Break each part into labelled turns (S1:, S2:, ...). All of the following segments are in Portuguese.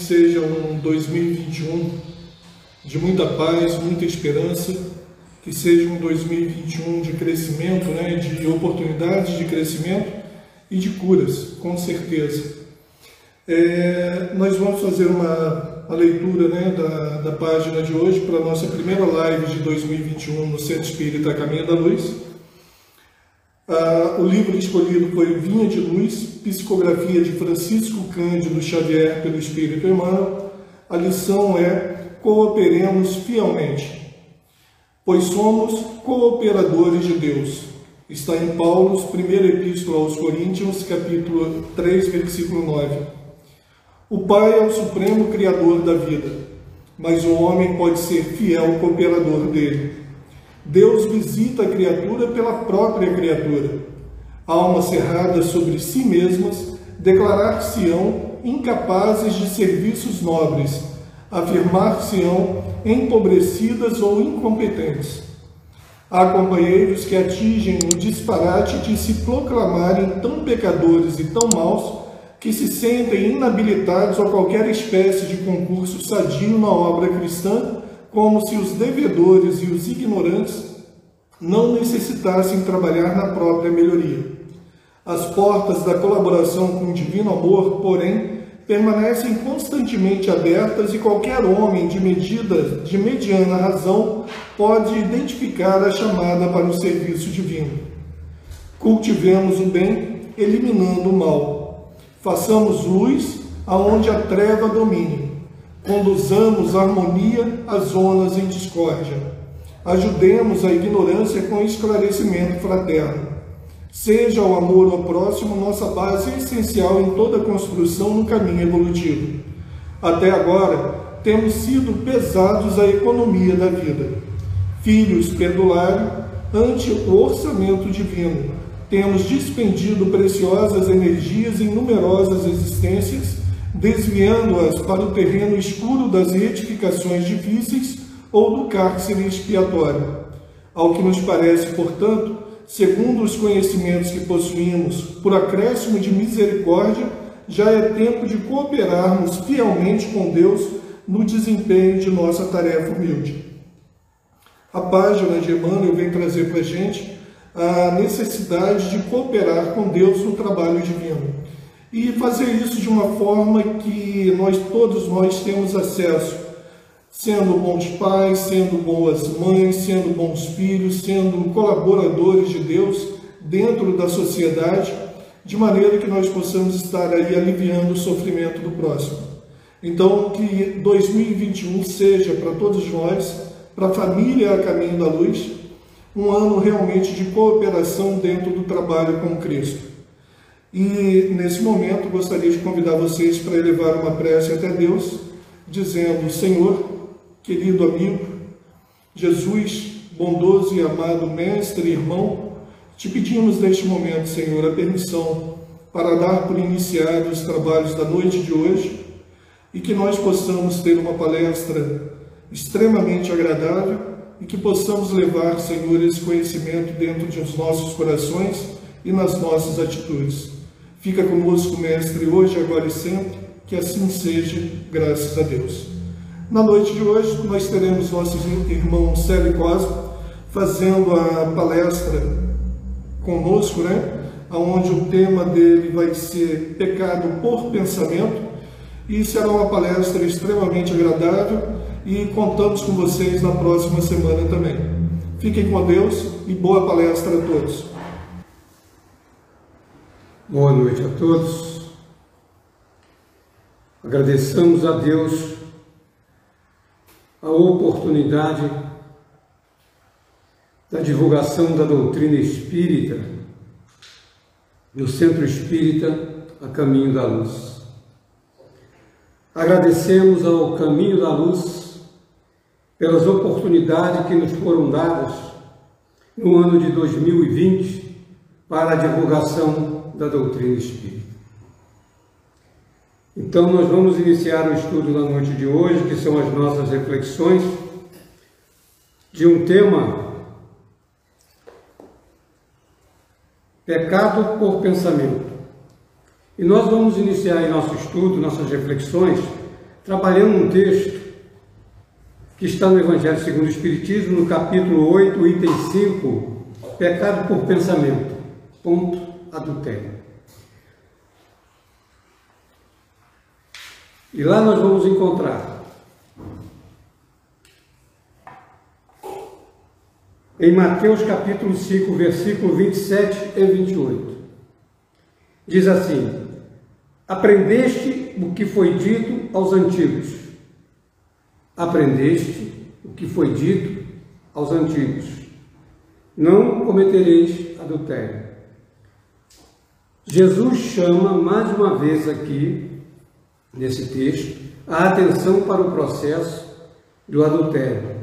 S1: seja um 2021 de muita paz, muita esperança, que seja um 2021 de crescimento, né, de oportunidades de crescimento e de curas, com certeza. É, nós vamos fazer uma, uma leitura né, da, da página de hoje para a nossa primeira live de 2021 no Centro Espírita Caminho da Luz. Ah, o livro escolhido foi Vinha de Luz, psicografia de Francisco Cândido Xavier pelo Espírito Emmanuel. A lição é Cooperemos fielmente, pois somos cooperadores de Deus. Está em Paulo, primeira epístola aos Coríntios, capítulo 3, versículo 9. O Pai é o supremo criador da vida, mas o homem pode ser fiel cooperador dele. Deus visita a criatura pela própria criatura. Almas cerradas sobre si mesmas declarar-se-ão incapazes de serviços nobres, afirmar-se-ão empobrecidas ou incompetentes. Há companheiros que atingem o disparate de se proclamarem tão pecadores e tão maus que se sentem inabilitados a qualquer espécie de concurso sadio na obra cristã como se os devedores e os ignorantes não necessitassem trabalhar na própria melhoria. As portas da colaboração com o divino amor, porém, permanecem constantemente abertas e qualquer homem de medida de mediana razão pode identificar a chamada para o serviço divino. Cultivemos o bem, eliminando o mal. Façamos luz aonde a treva domine Conduzamos harmonia às zonas em discórdia. Ajudemos a ignorância com esclarecimento fraterno. Seja o amor ao próximo nossa base essencial em toda construção no caminho evolutivo. Até agora, temos sido pesados à economia da vida. Filhos perdulário ante o orçamento divino. Temos despendido preciosas energias em numerosas existências desviando-as para o terreno escuro das retificações difíceis ou do cárcere expiatório. Ao que nos parece, portanto, segundo os conhecimentos que possuímos, por acréscimo de misericórdia, já é tempo de cooperarmos fielmente com Deus no desempenho de nossa tarefa humilde. A página de Emmanuel vem trazer para a gente a necessidade de cooperar com Deus no trabalho divino e fazer isso de uma forma que nós todos nós temos acesso, sendo bons pais, sendo boas mães, sendo bons filhos, sendo colaboradores de Deus dentro da sociedade, de maneira que nós possamos estar aí aliviando o sofrimento do próximo. Então, que 2021 seja para todos nós, para a família a caminho da luz, um ano realmente de cooperação dentro do trabalho com Cristo. E nesse momento gostaria de convidar vocês para elevar uma prece até Deus, dizendo: Senhor, querido amigo, Jesus, bondoso e amado mestre e irmão, te pedimos neste momento, Senhor, a permissão para dar por iniciados os trabalhos da noite de hoje e que nós possamos ter uma palestra extremamente agradável e que possamos levar, Senhor, esse conhecimento dentro de os nossos corações e nas nossas atitudes. Fica conosco, Mestre, hoje, agora e sempre, que assim seja, graças a Deus. Na noite de hoje, nós teremos nosso irmão Célio Cosmo fazendo a palestra conosco, né? Onde o tema dele vai ser pecado por pensamento e será uma palestra extremamente agradável e contamos com vocês na próxima semana também. Fiquem com Deus e boa palestra a todos.
S2: Boa noite a todos. Agradecemos a Deus a oportunidade da divulgação da doutrina espírita no Centro Espírita a Caminho da Luz. Agradecemos ao Caminho da Luz pelas oportunidades que nos foram dadas no ano de 2020 para a divulgação da doutrina espírita. Então, nós vamos iniciar o estudo da noite de hoje, que são as nossas reflexões, de um tema: pecado por pensamento. E nós vamos iniciar em nosso estudo, nossas reflexões, trabalhando um texto que está no Evangelho segundo o Espiritismo, no capítulo 8, item 5, pecado por pensamento, ponto adultério. E lá nós vamos encontrar em Mateus capítulo 5, versículo 27 e 28. Diz assim: Aprendeste o que foi dito aos antigos. Aprendeste o que foi dito aos antigos. Não cometereis adultério. Jesus chama mais uma vez aqui nesse texto, a atenção para o processo do adultério,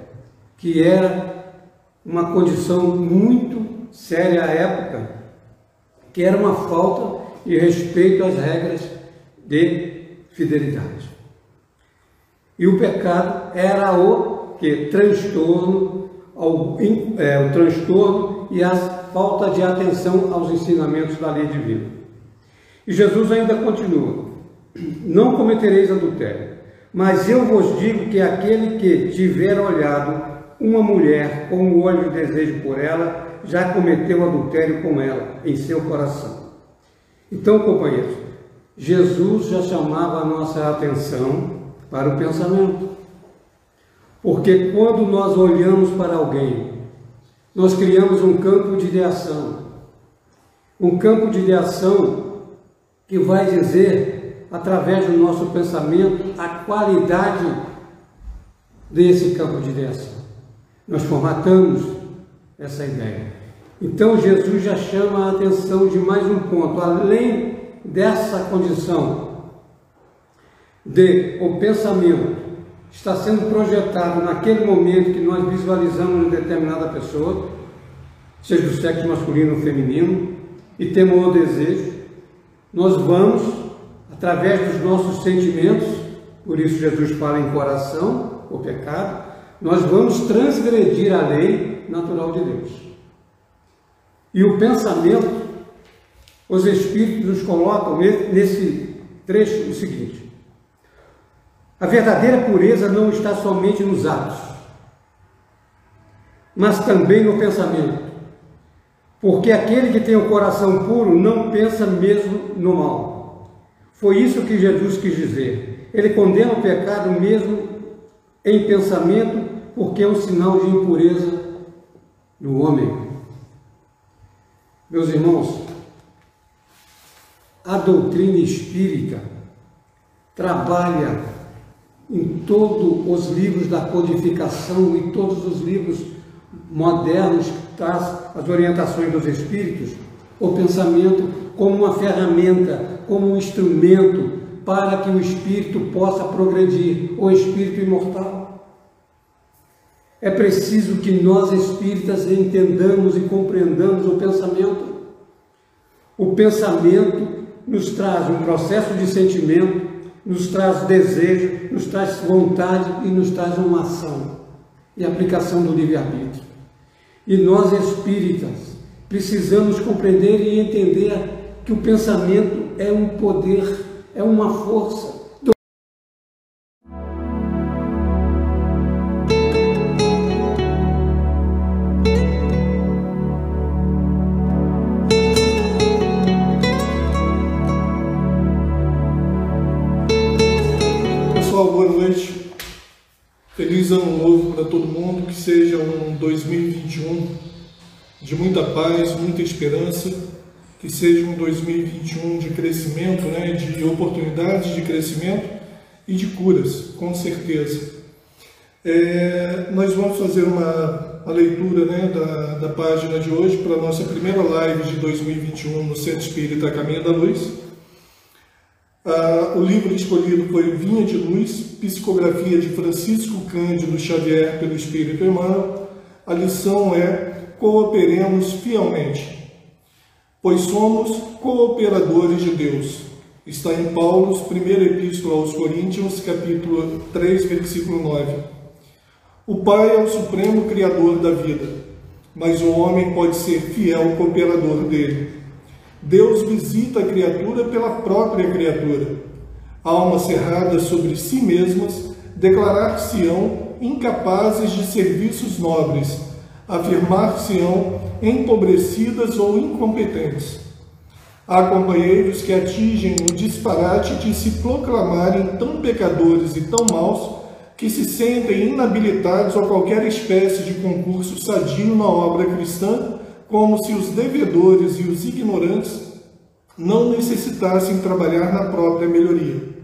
S2: que era uma condição muito séria à época, que era uma falta de respeito às regras de fidelidade. E o pecado era o que transtorno, ao, é, o transtorno e a falta de atenção aos ensinamentos da lei divina. E Jesus ainda continua: não cometereis adultério. Mas eu vos digo que aquele que tiver olhado uma mulher com o olho de desejo por ela, já cometeu adultério com ela em seu coração. Então, companheiros, Jesus já chamava a nossa atenção para o pensamento. Porque quando nós olhamos para alguém, nós criamos um campo de ideação. Um campo de ideação que vai dizer através do nosso pensamento, a qualidade desse campo de ideação. Nós formatamos essa ideia. Então Jesus já chama a atenção de mais um ponto, além dessa condição de o pensamento está sendo projetado naquele momento que nós visualizamos uma determinada pessoa, seja do sexo masculino ou feminino, e temos o desejo, nós vamos através dos nossos sentimentos, por isso Jesus fala em coração, o pecado, nós vamos transgredir a lei natural de Deus. E o pensamento, os Espíritos nos colocam nesse trecho o seguinte: a verdadeira pureza não está somente nos atos, mas também no pensamento. Porque aquele que tem o coração puro não pensa mesmo no mal foi isso que Jesus quis dizer. Ele condena o pecado mesmo em pensamento, porque é um sinal de impureza do homem. Meus irmãos, a doutrina espírita trabalha em todos os livros da codificação e todos os livros modernos que traz as orientações dos espíritos, o pensamento como uma ferramenta como um instrumento para que o espírito possa progredir, o espírito imortal. É preciso que nós espíritas entendamos e compreendamos o pensamento. O pensamento nos traz um processo de sentimento, nos traz desejo, nos traz vontade e nos traz uma ação e aplicação do livre-arbítrio. E nós espíritas precisamos compreender e entender que o pensamento é um poder, é uma força.
S1: De muita paz, muita esperança que seja um 2021 de crescimento, né, de oportunidades de crescimento e de curas, com certeza. É, nós vamos fazer uma, uma leitura né, da, da página de hoje para a nossa primeira live de 2021 no Centro Espírita Caminho da Luz. Ah, o livro escolhido foi Vinha de Luz, Psicografia de Francisco Cândido Xavier pelo Espírito Emmanuel. A lição é Cooperemos fielmente pois somos cooperadores de Deus. Está em Paulo, primeira epístola aos Coríntios, capítulo 3, versículo 9. O Pai é o supremo criador da vida, mas o homem pode ser fiel cooperador dele. Deus visita a criatura pela própria criatura. Almas cerradas sobre si mesmas declarar-se-ão incapazes de serviços nobres, afirmar-se-ão empobrecidas ou incompetentes. Há companheiros que atingem o disparate de se proclamarem tão pecadores e tão maus que se sentem inabilitados a qualquer espécie de concurso sadio na obra cristã, como se os devedores e os ignorantes não necessitassem trabalhar na própria melhoria.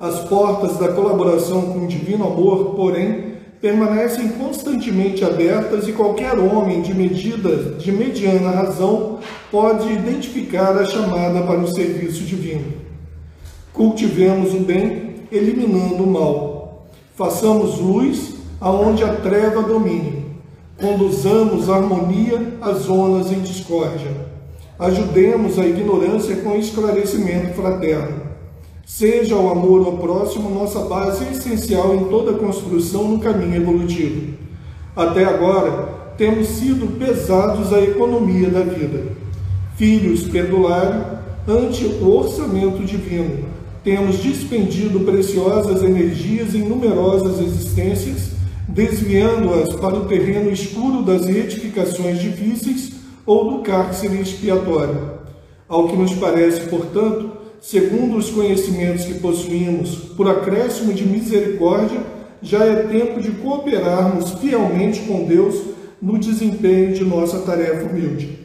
S1: As portas da colaboração com o divino amor, porém, permanecem constantemente abertas e qualquer homem de medida de mediana razão pode identificar a chamada para o serviço divino. Cultivemos o bem, eliminando o mal. Façamos luz aonde a treva domine. Conduzamos harmonia às zonas em discórdia. Ajudemos a ignorância com esclarecimento fraterno Seja o amor ao próximo nossa base essencial em toda construção no caminho evolutivo. Até agora, temos sido pesados à economia da vida. Filhos pendulares ante o orçamento divino. Temos dispendido preciosas energias em numerosas existências, desviando-as para o terreno escuro das retificações difíceis ou do cárcere expiatório. Ao que nos parece, portanto, segundo os conhecimentos que possuímos, por acréscimo de misericórdia, já é tempo de cooperarmos fielmente com Deus no desempenho de nossa tarefa humilde.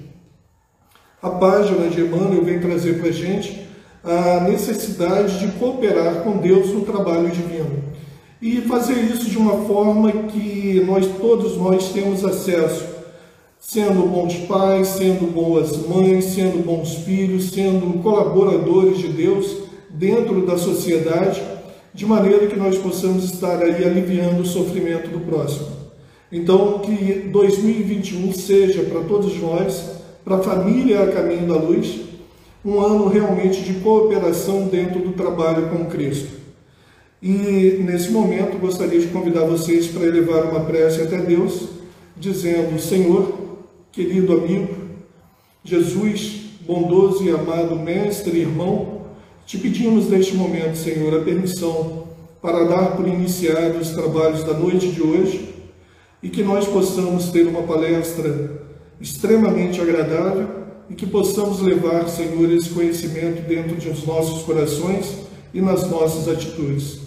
S1: A página de Emmanuel vem trazer para a gente a necessidade de cooperar com Deus no trabalho divino e fazer isso de uma forma que nós todos nós temos acesso sendo bons pais, sendo boas mães, sendo bons filhos, sendo colaboradores de Deus dentro da sociedade, de maneira que nós possamos estar aí aliviando o sofrimento do próximo. Então, que 2021 seja para todos nós, para a família a caminho da luz, um ano realmente de cooperação dentro do trabalho com Cristo. E nesse momento gostaria de convidar vocês para elevar uma prece até Deus, dizendo: Senhor, querido amigo, Jesus, bondoso e amado mestre e irmão, te pedimos neste momento, Senhor, a permissão para dar por iniciados os trabalhos da noite de hoje e que nós possamos ter uma palestra extremamente agradável e que possamos levar, Senhor, esse conhecimento dentro de os nossos corações e nas nossas atitudes.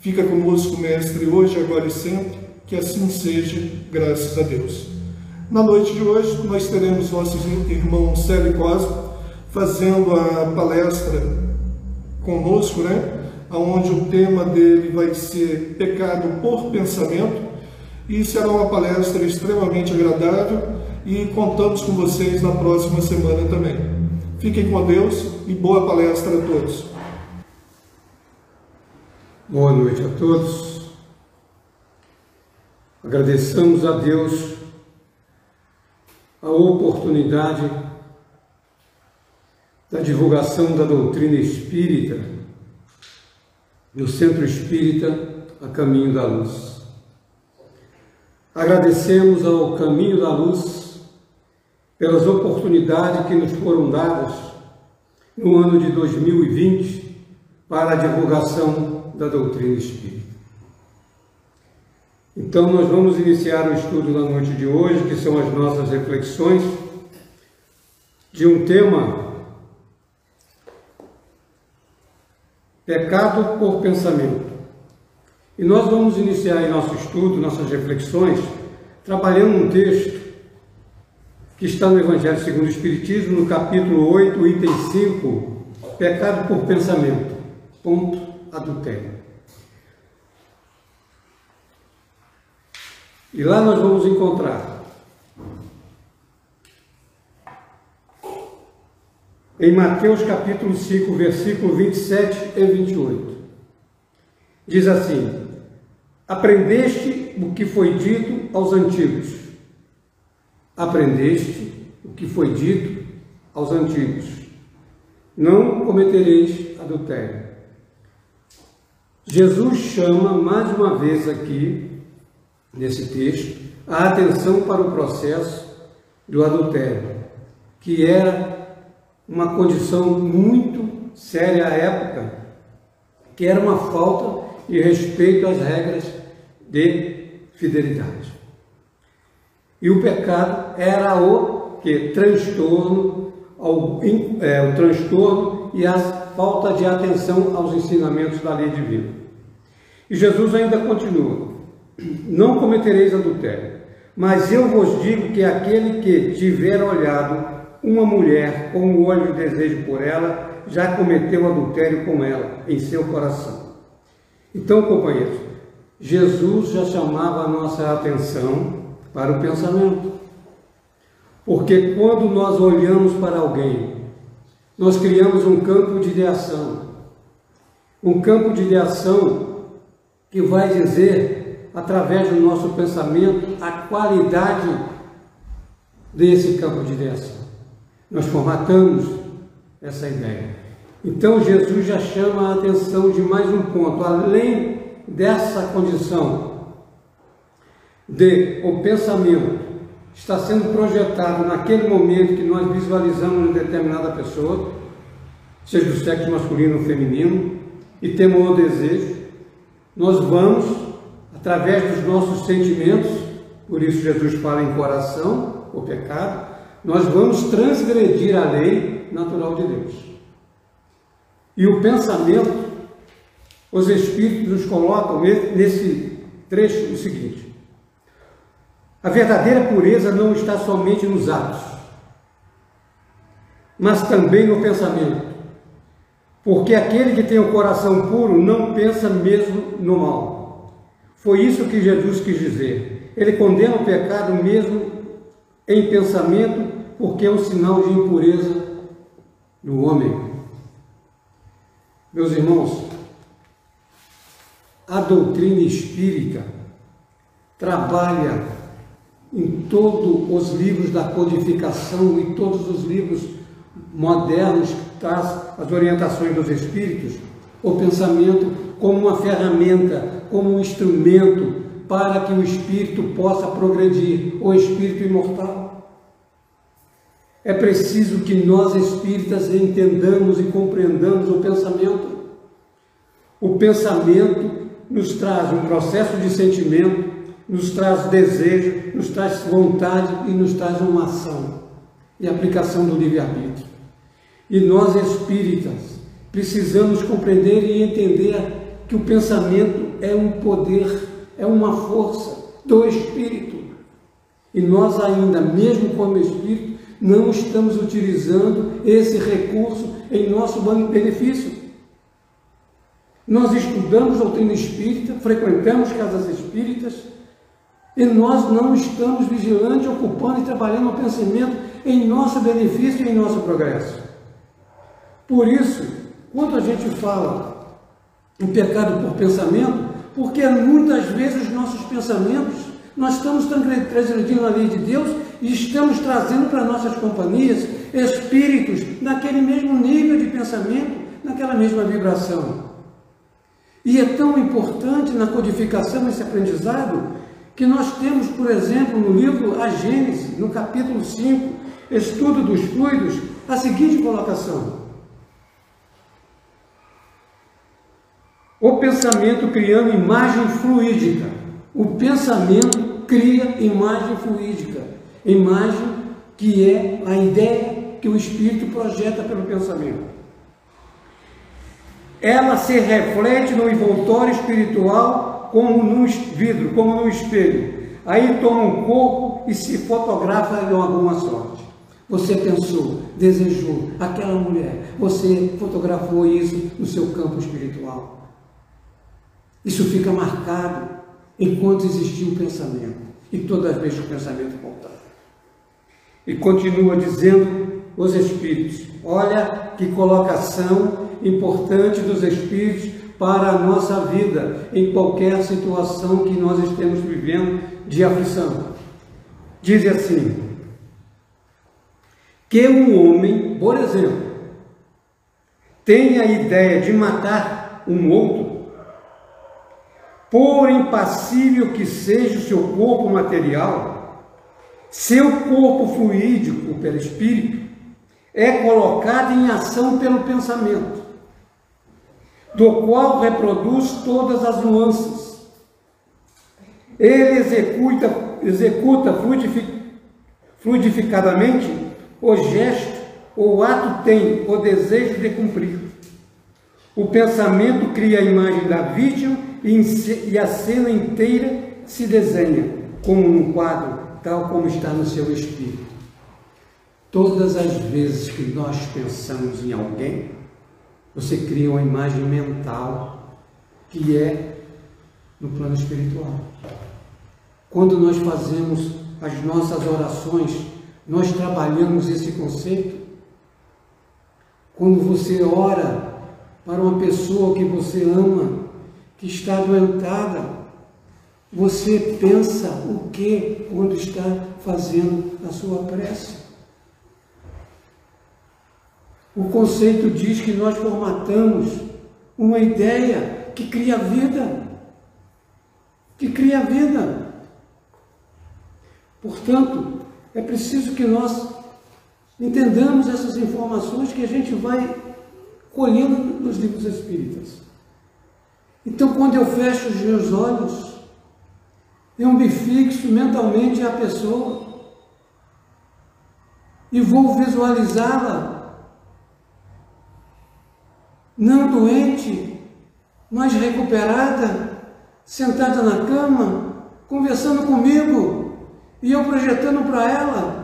S1: Fica conosco, Mestre, hoje, agora e sempre, que assim seja, graças a Deus. Na noite de hoje, nós teremos nosso irmão Célio Cosme fazendo a palestra conosco, né? Onde o tema dele vai ser pecado por pensamento e será uma palestra extremamente agradável e contamos com vocês na próxima semana também. Fiquem com Deus e boa palestra a todos.
S2: Boa noite a todos. Agradecemos a Deus a oportunidade da divulgação da doutrina espírita no Centro Espírita a Caminho da Luz. Agradecemos ao Caminho da Luz pelas oportunidades que nos foram dadas no ano de 2020 para a divulgação da doutrina espírita. Então, nós vamos iniciar o estudo da noite de hoje, que são as nossas reflexões, de um tema: pecado por pensamento. E nós vamos iniciar em nosso estudo, nossas reflexões, trabalhando um texto que está no Evangelho segundo o Espiritismo, no capítulo 8, item 5, pecado por pensamento, ponto adultério. E lá nós vamos encontrar em Mateus capítulo 5, versículo 27 e 28. Diz assim: Aprendeste o que foi dito aos antigos. Aprendeste o que foi dito aos antigos. Não cometereis adultério. Jesus chama mais uma vez aqui nesse texto, a atenção para o processo do adultério, que era uma condição muito séria à época, que era uma falta de respeito às regras de fidelidade. E o pecado era o que transtorno, ao, é, o transtorno e a falta de atenção aos ensinamentos da lei divina. E Jesus ainda continua: Não cometereis adultério, mas eu vos digo que aquele que tiver olhado uma mulher com o olho de desejo por ela já cometeu adultério com ela em seu coração. Então, companheiros, Jesus já chamava a nossa atenção para o pensamento. Porque quando nós olhamos para alguém, nós criamos um campo de ideação. Um campo de ideação que vai dizer, através do nosso pensamento, a qualidade desse campo de ideação. Nós formatamos essa ideia. Então Jesus já chama a atenção de mais um ponto, além dessa condição de o pensamento está sendo projetado naquele momento que nós visualizamos uma determinada pessoa, seja do sexo masculino ou feminino, e temos o desejo, nós vamos, através dos nossos sentimentos, por isso Jesus fala em coração, o pecado, nós vamos transgredir a lei natural de Deus. E o pensamento, os Espíritos nos colocam nesse trecho o seguinte: a verdadeira pureza não está somente nos atos, mas também no pensamento. Porque aquele que tem o coração puro não pensa mesmo no mal. Foi isso que Jesus quis dizer. Ele condena o pecado mesmo em pensamento, porque é um sinal de impureza no homem. Meus irmãos, a doutrina espírita trabalha em todos os livros da codificação e todos os livros modernos que traz as orientações dos espíritos, o pensamento como uma ferramenta, como um instrumento para que o espírito possa progredir, o espírito imortal. É preciso que nós espíritas entendamos e compreendamos o pensamento. O pensamento nos traz um processo de sentimento, nos traz desejo, nos traz vontade e nos traz uma ação e aplicação do livre-arbítrio. E nós espíritas precisamos compreender e entender que o pensamento é um poder, é uma força do espírito. E nós ainda, mesmo como espírito, não estamos utilizando esse recurso em nosso benefício. Nós estudamos doutrina espírita, frequentamos casas espíritas, e nós não estamos vigilantes, ocupando e trabalhando o pensamento em nosso benefício e em nosso progresso. Por isso, quando a gente fala em pecado por pensamento, porque muitas vezes os nossos pensamentos, nós estamos transgredindo a lei de Deus e estamos trazendo para nossas companhias espíritos naquele mesmo nível de pensamento, naquela mesma vibração. E é tão importante na codificação esse aprendizado que nós temos, por exemplo, no livro A Gênesis, no capítulo 5, Estudo dos Fluidos, a seguinte colocação. O pensamento criando imagem fluídica. O pensamento cria imagem fluídica. Imagem que é a ideia que o espírito projeta pelo pensamento. Ela se reflete no envoltório espiritual como num vidro, como num espelho. Aí toma um corpo e se fotografa de alguma sorte. Você pensou, desejou aquela mulher, você fotografou isso no seu campo espiritual. Isso fica marcado enquanto existiu o pensamento e todas as vezes que o pensamento voltar. E continua dizendo os Espíritos: olha que colocação importante dos Espíritos para a nossa vida em qualquer situação que nós estemos vivendo de aflição. Diz assim: que um homem, por exemplo, tenha a ideia de matar um outro, por impassível que seja o seu corpo material, seu corpo fluídico pelo espírito, é colocada em ação pelo pensamento, do qual reproduz todas as nuances. Ele executa, executa fluidificadamente o gesto ou o ato tem o desejo de cumprir. O pensamento cria a imagem da vítima e a cena inteira se desenha como um quadro, tal como está no seu espírito. Todas as vezes que nós pensamos em alguém, você cria uma imagem mental que é no plano espiritual. Quando nós fazemos as nossas orações, nós trabalhamos esse conceito. Quando você ora para uma pessoa que você ama, que está adoentada, você pensa o que quando está fazendo a sua prece? O conceito diz que nós formatamos uma ideia que cria vida. Que cria vida. Portanto, é preciso que nós entendamos essas informações que a gente vai colhendo nos livros espíritas. Então, quando eu fecho os meus olhos, eu me fixo mentalmente a pessoa e vou visualizá-la não doente, mas recuperada, sentada na cama, conversando comigo e eu projetando para ela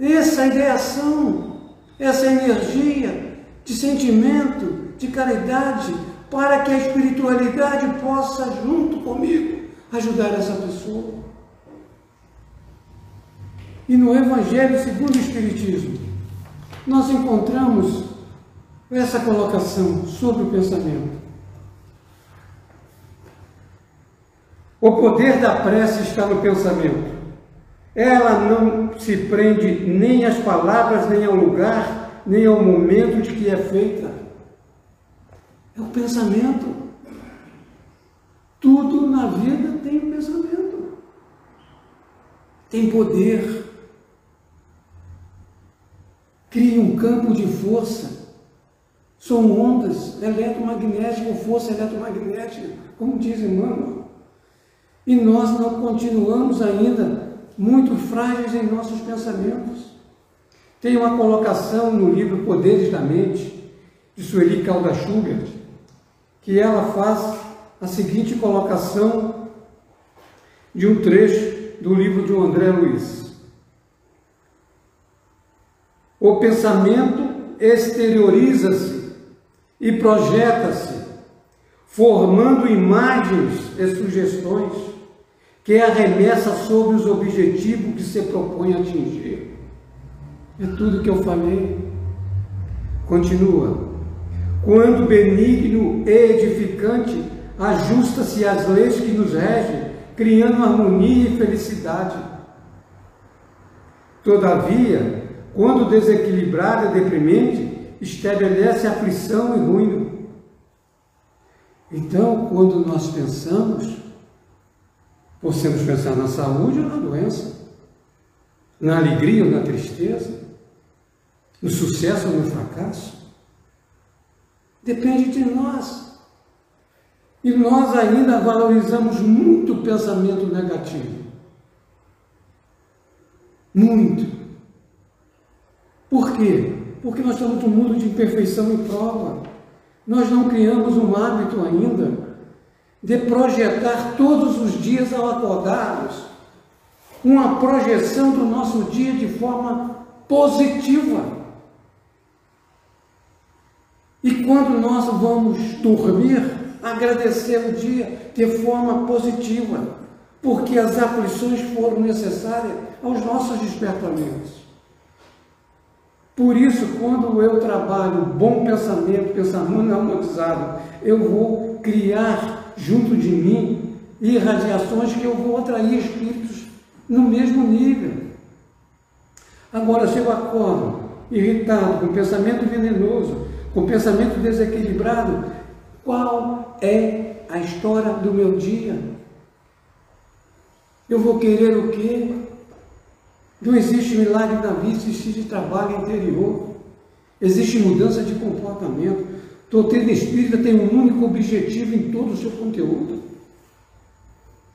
S2: essa ideação, essa energia de sentimento, de caridade, para que a espiritualidade possa, junto comigo, ajudar essa pessoa. E no Evangelho segundo o Espiritismo, nós encontramos essa colocação sobre o pensamento. O poder da prece está no pensamento. Ela não se prende nem às palavras, nem ao lugar, nem ao momento de que é feita. É o pensamento. Tudo na vida tem pensamento. Tem poder. Cria um campo de força são ondas eletromagnéticas ou força eletromagnética, como diz Emmanuel. E nós não continuamos ainda muito frágeis em nossos pensamentos. Tem uma colocação no livro Poderes da Mente, de Sueli Calda Schubert, que ela faz a seguinte colocação de um trecho do livro de André Luiz. O pensamento exterioriza-se e projeta-se, formando imagens e sugestões que arremessa sobre os objetivos que se propõe atingir. É tudo que eu falei. Continua. Quando benigno e edificante, ajusta-se às leis que nos regem, criando harmonia e felicidade. Todavia, quando desequilibrado e deprimente, estabelece aflição e ruína. Então, quando nós pensamos, possamos pensar na saúde ou na doença, na alegria ou na tristeza, no sucesso ou no fracasso. Depende de nós. E nós ainda valorizamos muito o pensamento negativo. Muito. Por quê? porque nós estamos num mundo de imperfeição e prova. Nós não criamos um hábito ainda de projetar todos os dias ao acordarmos uma projeção do nosso dia de forma positiva. E quando nós vamos dormir, agradecer o dia de forma positiva, porque as aflições foram necessárias aos nossos despertamentos. Por isso, quando eu trabalho bom pensamento, pensamento harmonizado, eu vou criar junto de mim irradiações que eu vou atrair espíritos no mesmo nível. Agora, se eu acordo irritado, com pensamento venenoso, com pensamento desequilibrado, qual é a história do meu dia? Eu vou querer o quê? Não existe milagre na vida existe trabalho interior. existe mudança de comportamento. Doutrina espírita tem um único objetivo em todo o seu conteúdo: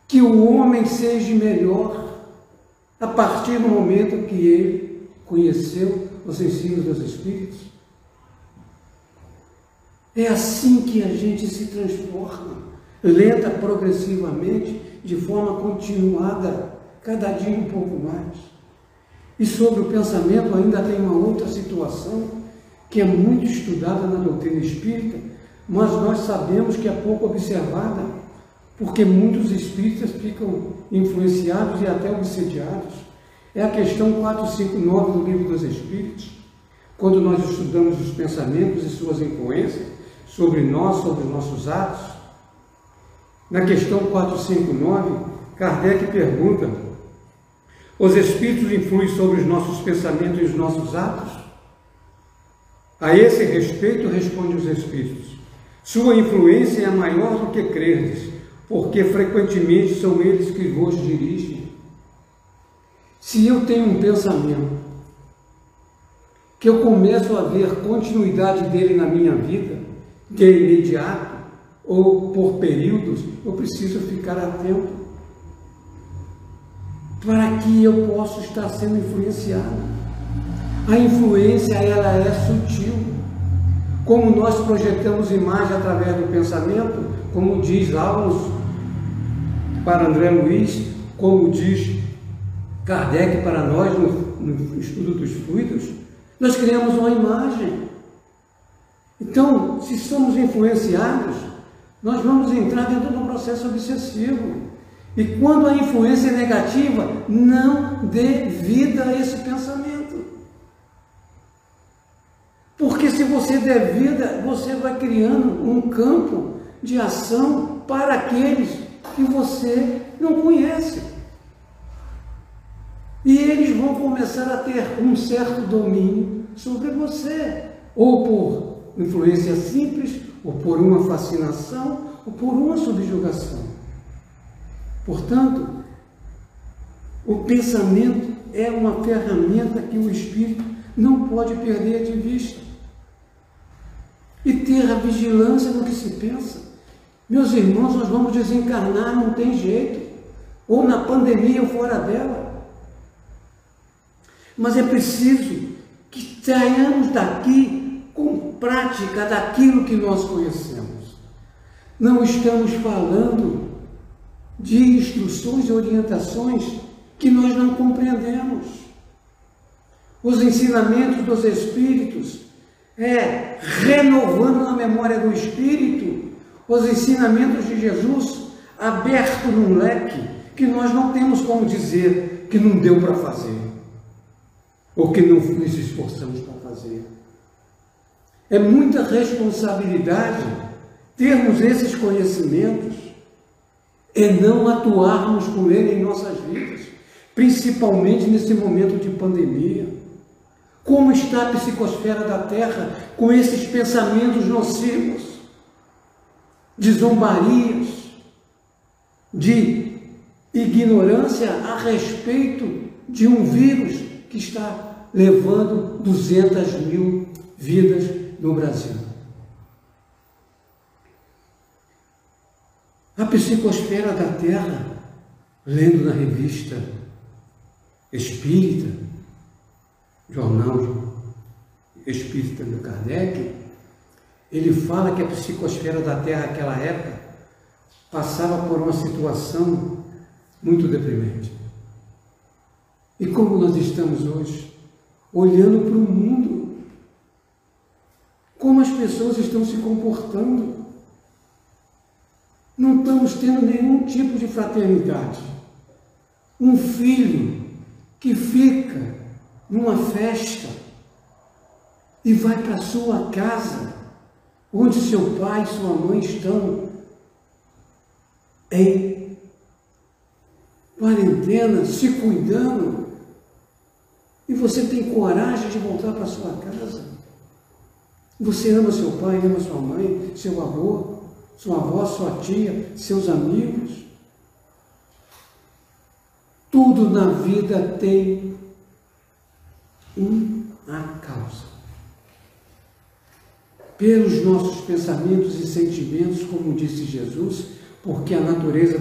S2: que o homem seja melhor a partir do momento que ele conheceu os ensinos dos Espíritos. É assim que a gente se transforma, lenta, progressivamente, de forma continuada, cada dia um pouco mais. E sobre o pensamento ainda tem uma outra situação que é muito estudada na doutrina espírita, mas nós sabemos que é pouco observada, porque muitos espíritas ficam influenciados e até obsediados. É a questão 459 do Livro dos Espíritos, quando nós estudamos os pensamentos e suas influências sobre nós, sobre os nossos atos. Na questão 459, Kardec pergunta: os espíritos influem sobre os nossos pensamentos e os nossos atos? A esse respeito, responde os espíritos: sua influência é maior do que crerdes, porque frequentemente são eles que vos dirigem se eu tenho um pensamento que eu começo a ver continuidade dele na minha vida, de imediato ou por períodos, eu preciso ficar atento para que eu possa estar sendo influenciado. A influência ela é sutil. Como nós projetamos imagem através do pensamento, como diz Aulus para André Luiz, como diz Kardec para nós, no, no estudo dos fluidos, nós criamos uma imagem. Então, se somos influenciados, nós vamos entrar dentro de um processo obsessivo. E quando a influência é negativa, não dê vida a esse pensamento. Porque se você der vida, você vai criando um campo de ação para aqueles que você não conhece. E eles vão começar a ter um certo domínio sobre você, ou por influência simples, ou por uma fascinação, ou por uma subjugação. Portanto, o pensamento é uma ferramenta que o espírito não pode perder de vista. E ter a vigilância no que se pensa. Meus irmãos, nós vamos desencarnar, não tem jeito. Ou na pandemia ou fora dela. Mas é preciso que saiamos daqui prática daquilo que nós conhecemos. Não estamos falando de instruções e orientações que nós não compreendemos. Os ensinamentos dos Espíritos é renovando na memória do Espírito os ensinamentos de Jesus aberto num leque que nós não temos como dizer que não deu para fazer ou que não nos esforçamos para fazer. É muita responsabilidade termos esses conhecimentos e não atuarmos com ele em nossas vidas, principalmente nesse momento de pandemia. Como está a psicosfera da Terra com esses pensamentos nocivos, de zombarias, de ignorância a respeito de um vírus que está levando 200 mil vidas no Brasil. A psicosfera da Terra, lendo na revista Espírita, jornal Espírita do Kardec, ele fala que a psicosfera da Terra naquela época passava por uma situação muito deprimente. E como nós estamos hoje, olhando para o mundo, pessoas estão se comportando. Não estamos tendo nenhum tipo de fraternidade. Um filho que fica numa festa e vai para sua casa, onde seu pai e sua mãe estão em quarentena, se cuidando, e você tem coragem de voltar para sua casa. Você ama seu pai, ama sua mãe, seu avô, sua avó, sua tia, seus amigos. Tudo na vida tem uma causa. pelos nossos pensamentos e sentimentos, como disse Jesus, porque a natureza